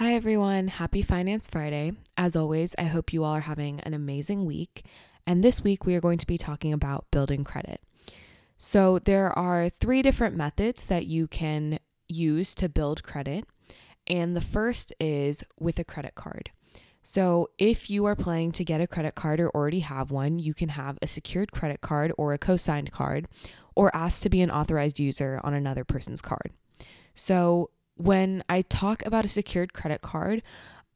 Hi, everyone. Happy Finance Friday. As always, I hope you all are having an amazing week. And this week, we are going to be talking about building credit. So, there are three different methods that you can use to build credit. And the first is with a credit card. So, if you are planning to get a credit card or already have one, you can have a secured credit card or a co signed card, or ask to be an authorized user on another person's card. So, when I talk about a secured credit card,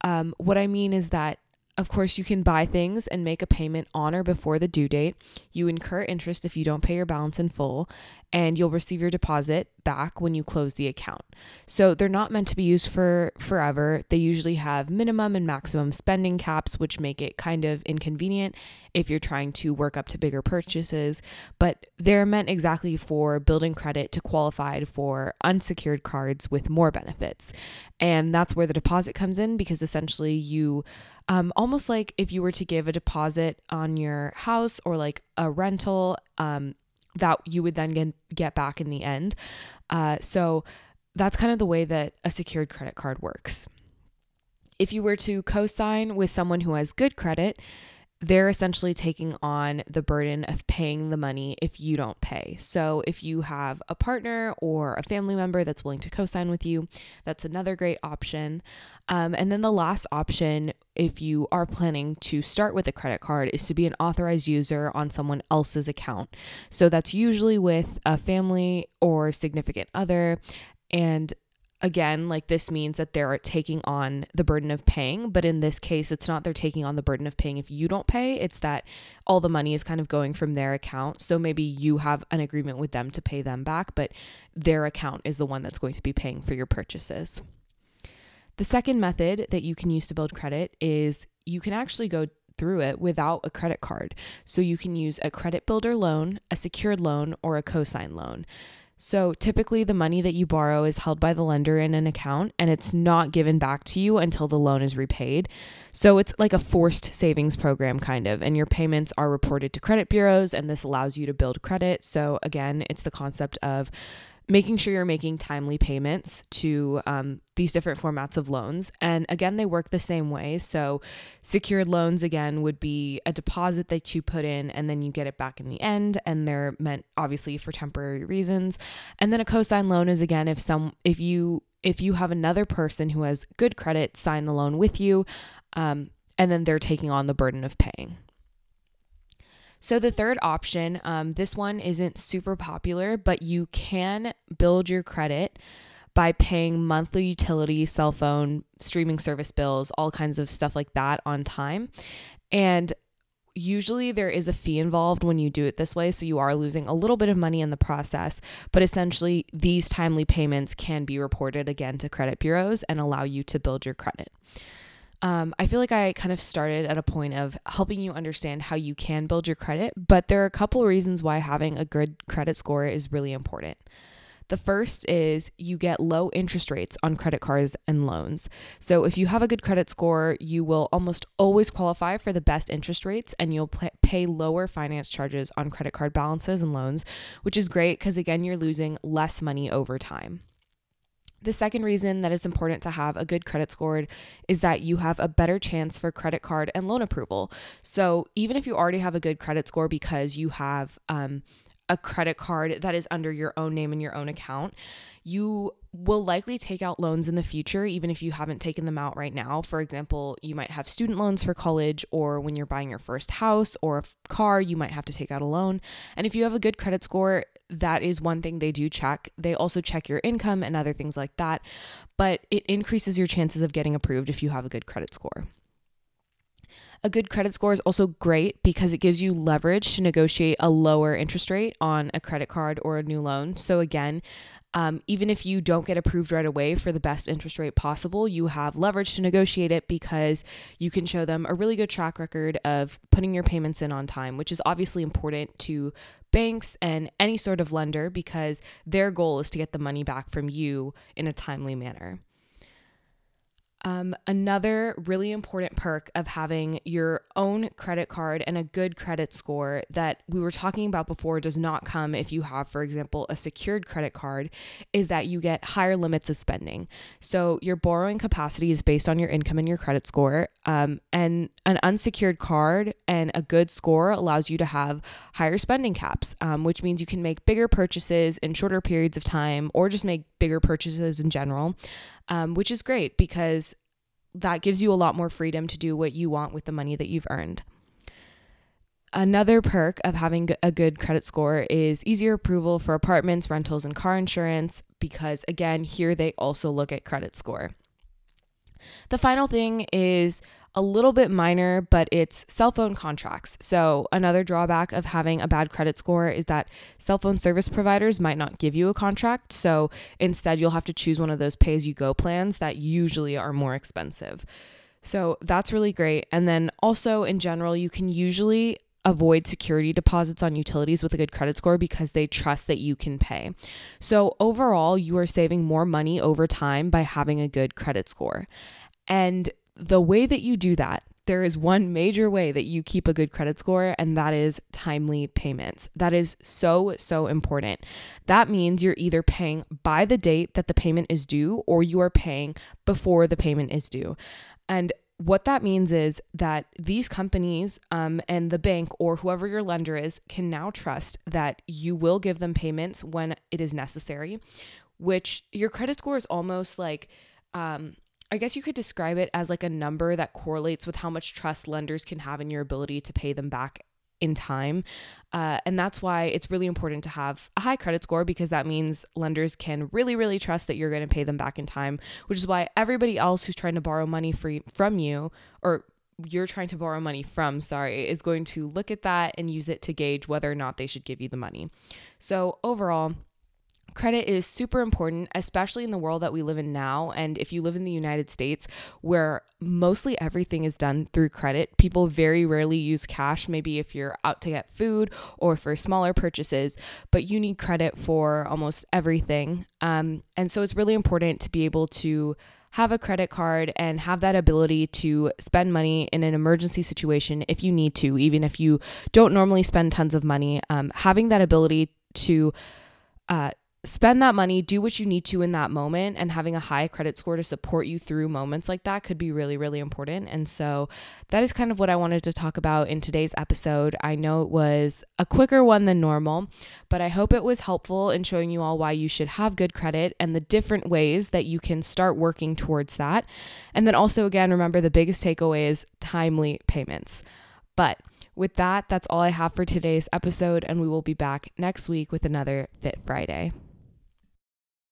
um, what I mean is that, of course, you can buy things and make a payment on or before the due date. You incur interest if you don't pay your balance in full, and you'll receive your deposit back when you close the account. So they're not meant to be used for forever. They usually have minimum and maximum spending caps, which make it kind of inconvenient if you're trying to work up to bigger purchases, but they're meant exactly for building credit to qualify for unsecured cards with more benefits. And that's where the deposit comes in because essentially you um, almost like if you were to give a deposit on your house or like a rental, um, that you would then get, get back in the end. Uh, so that's kind of the way that a secured credit card works. If you were to co sign with someone who has good credit, they're essentially taking on the burden of paying the money if you don't pay. So, if you have a partner or a family member that's willing to co sign with you, that's another great option. Um, and then the last option, if you are planning to start with a credit card, is to be an authorized user on someone else's account. So, that's usually with a family or significant other. And again, like this means that they're taking on the burden of paying. But in this case, it's not they're taking on the burden of paying if you don't pay, it's that all the money is kind of going from their account. So maybe you have an agreement with them to pay them back, but their account is the one that's going to be paying for your purchases. The second method that you can use to build credit is you can actually go through it without a credit card. So you can use a credit builder loan, a secured loan, or a cosign loan. So typically, the money that you borrow is held by the lender in an account and it's not given back to you until the loan is repaid. So it's like a forced savings program, kind of, and your payments are reported to credit bureaus, and this allows you to build credit. So, again, it's the concept of making sure you're making timely payments to um, these different formats of loans. And again, they work the same way. So, secured loans, again, would be a deposit that you put in and then you get it back in the end. And they're meant obviously for temporary reasons. And then a cosign loan is again, if some, if you, if you have another person who has good credit sign the loan with you, um, and then they're taking on the burden of paying. So, the third option, um, this one isn't super popular, but you can build your credit by paying monthly utility, cell phone, streaming service bills, all kinds of stuff like that on time. And usually there is a fee involved when you do it this way. So you are losing a little bit of money in the process. But essentially, these timely payments can be reported again to credit bureaus and allow you to build your credit. Um, I feel like I kind of started at a point of helping you understand how you can build your credit, but there are a couple reasons why having a good credit score is really important. The first is you get low interest rates on credit cards and loans. So, if you have a good credit score, you will almost always qualify for the best interest rates and you'll pay lower finance charges on credit card balances and loans, which is great because, again, you're losing less money over time. The second reason that it's important to have a good credit score is that you have a better chance for credit card and loan approval. So, even if you already have a good credit score because you have um, a credit card that is under your own name and your own account, you will likely take out loans in the future, even if you haven't taken them out right now. For example, you might have student loans for college, or when you're buying your first house or a car, you might have to take out a loan. And if you have a good credit score, that is one thing they do check. They also check your income and other things like that, but it increases your chances of getting approved if you have a good credit score. A good credit score is also great because it gives you leverage to negotiate a lower interest rate on a credit card or a new loan. So, again, um, even if you don't get approved right away for the best interest rate possible, you have leverage to negotiate it because you can show them a really good track record of putting your payments in on time, which is obviously important to banks and any sort of lender because their goal is to get the money back from you in a timely manner. Um, another really important perk of having your own credit card and a good credit score that we were talking about before does not come if you have, for example, a secured credit card is that you get higher limits of spending. So your borrowing capacity is based on your income and your credit score. Um, and an unsecured card and a good score allows you to have higher spending caps, um, which means you can make bigger purchases in shorter periods of time or just make bigger purchases in general um, which is great because that gives you a lot more freedom to do what you want with the money that you've earned. Another perk of having a good credit score is easier approval for apartments, rentals, and car insurance because, again, here they also look at credit score. The final thing is a little bit minor, but it's cell phone contracts. So, another drawback of having a bad credit score is that cell phone service providers might not give you a contract. So, instead, you'll have to choose one of those pay as you go plans that usually are more expensive. So, that's really great. And then also, in general, you can usually avoid security deposits on utilities with a good credit score because they trust that you can pay. So, overall, you are saving more money over time by having a good credit score. And the way that you do that, there is one major way that you keep a good credit score, and that is timely payments. That is so, so important. That means you're either paying by the date that the payment is due or you are paying before the payment is due. And what that means is that these companies um, and the bank or whoever your lender is can now trust that you will give them payments when it is necessary, which your credit score is almost like, um, I guess you could describe it as like a number that correlates with how much trust lenders can have in your ability to pay them back in time. Uh, and that's why it's really important to have a high credit score because that means lenders can really, really trust that you're going to pay them back in time, which is why everybody else who's trying to borrow money free from you or you're trying to borrow money from, sorry, is going to look at that and use it to gauge whether or not they should give you the money. So, overall, Credit is super important, especially in the world that we live in now. And if you live in the United States, where mostly everything is done through credit, people very rarely use cash, maybe if you're out to get food or for smaller purchases, but you need credit for almost everything. Um, and so it's really important to be able to have a credit card and have that ability to spend money in an emergency situation if you need to, even if you don't normally spend tons of money. Um, having that ability to uh, spend that money, do what you need to in that moment, and having a high credit score to support you through moments like that could be really, really important. And so that is kind of what I wanted to talk about in today's episode. I know it was a quicker one than normal, but I hope it was helpful in showing you all why you should have good credit and the different ways that you can start working towards that. And then also, again, remember the biggest takeaway is timely payments. But with that, that's all I have for today's episode, and we will be back next week with another Fit Friday.